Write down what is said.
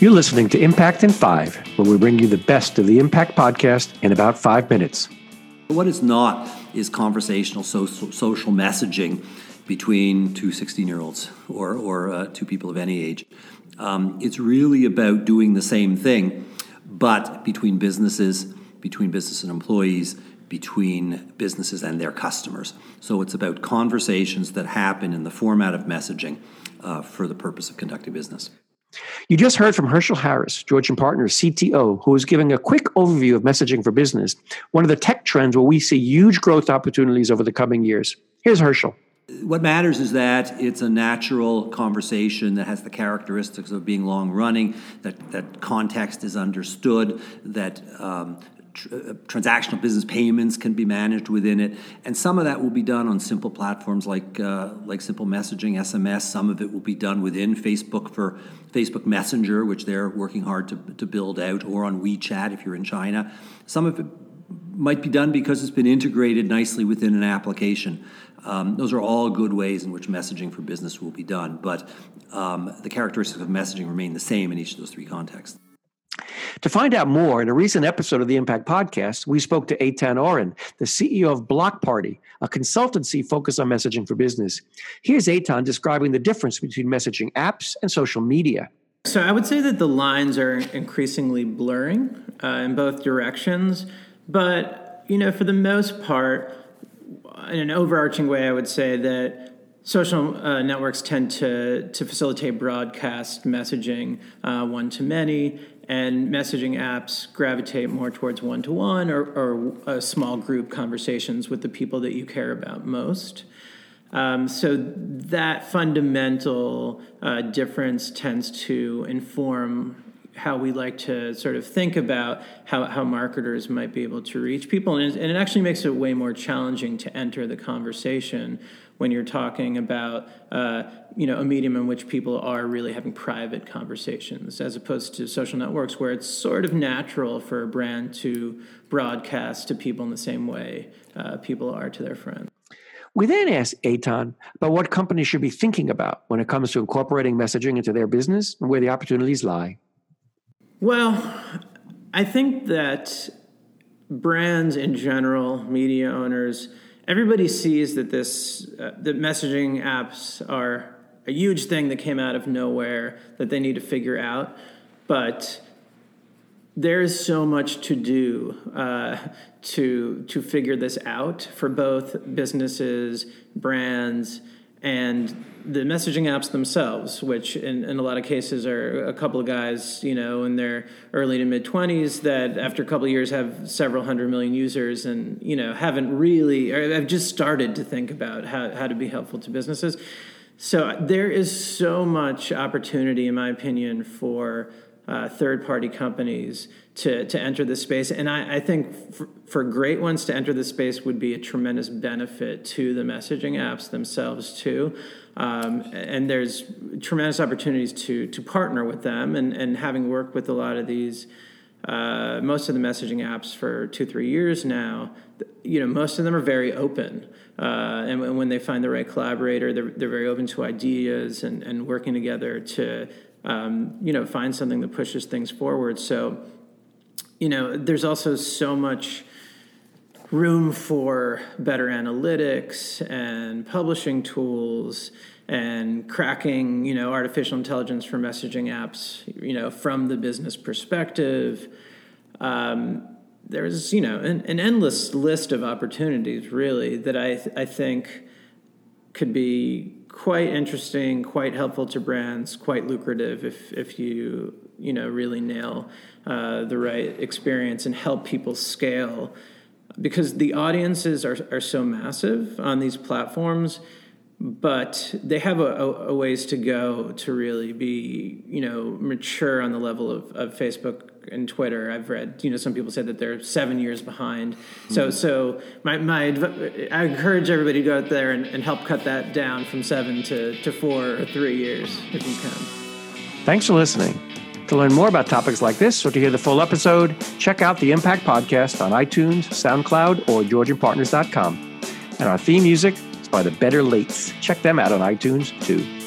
You're listening to Impact in Five, where we bring you the best of the Impact podcast in about five minutes. What is not is conversational social, messaging between two 16 year olds or, or uh, two people of any age. Um, it's really about doing the same thing, but between businesses, between business and employees, between businesses and their customers. So it's about conversations that happen in the format of messaging uh, for the purpose of conducting business. You just heard from Herschel Harris, Georgian Partners CTO, who is giving a quick overview of messaging for business, one of the tech trends where we see huge growth opportunities over the coming years. Here's Herschel. What matters is that it's a natural conversation that has the characteristics of being long running, that, that context is understood, that um, uh, transactional business payments can be managed within it, and some of that will be done on simple platforms like uh, like simple messaging, SMS. Some of it will be done within Facebook for Facebook Messenger, which they're working hard to to build out, or on WeChat if you're in China. Some of it might be done because it's been integrated nicely within an application. Um, those are all good ways in which messaging for business will be done, but um, the characteristics of messaging remain the same in each of those three contexts. To find out more, in a recent episode of the Impact Podcast, we spoke to Eitan Oren, the CEO of Block Party, a consultancy focused on messaging for business. Here's Eitan describing the difference between messaging apps and social media. So I would say that the lines are increasingly blurring uh, in both directions, but you know, for the most part, in an overarching way, I would say that social uh, networks tend to to facilitate broadcast messaging uh, one to many, and messaging apps gravitate more towards one to one or, or small group conversations with the people that you care about most. Um, so that fundamental uh, difference tends to inform how we like to sort of think about how, how marketers might be able to reach people. And it, and it actually makes it way more challenging to enter the conversation when you're talking about uh, you know a medium in which people are really having private conversations as opposed to social networks where it's sort of natural for a brand to broadcast to people in the same way uh, people are to their friends we then asked Eitan about what companies should be thinking about when it comes to incorporating messaging into their business and where the opportunities lie. Well, I think that brands in general, media owners, everybody sees that this uh, that messaging apps are a huge thing that came out of nowhere that they need to figure out, but there's so much to do uh, to to figure this out for both businesses, brands, and the messaging apps themselves, which in, in a lot of cases are a couple of guys, you know, in their early to mid 20s that after a couple of years have several hundred million users and, you know, haven't really, or have just started to think about how, how to be helpful to businesses. So there is so much opportunity, in my opinion, for uh, third party companies to, to enter this space. And I, I think for, for, great ones to enter this space would be a tremendous benefit to the messaging apps themselves, too. Um, and there's tremendous opportunities to, to partner with them. And, and having worked with a lot of these, uh, most of the messaging apps for two, three years now, you know, most of them are very open. Uh, and when they find the right collaborator, they're, they're very open to ideas and, and working together to um, you know, find something that pushes things forward. So, you know, there's also so much room for better analytics and publishing tools and cracking, you know, artificial intelligence for messaging apps, you know, from the business perspective. Um, there's, you know, an, an, endless list of opportunities, really, that I, th- I think could be quite interesting, quite helpful to brands, quite lucrative if if you you know really nail uh, the right experience and help people scale, because the audiences are are so massive on these platforms, but they have a, a, ways to go to really be you know mature on the level of, of Facebook and Twitter. I've read, you know, some people say that they're seven years behind. Mm-hmm. So, so my, my, I encourage everybody to go out there and, and help cut that down from seven to, to four or three years if you can. Thanks for listening. To learn more about topics like this or to hear the full episode, check out the Impact Podcast on iTunes, SoundCloud, or GeorgianPartners.com. And our theme music is by the Better Lates. Check them out on iTunes too.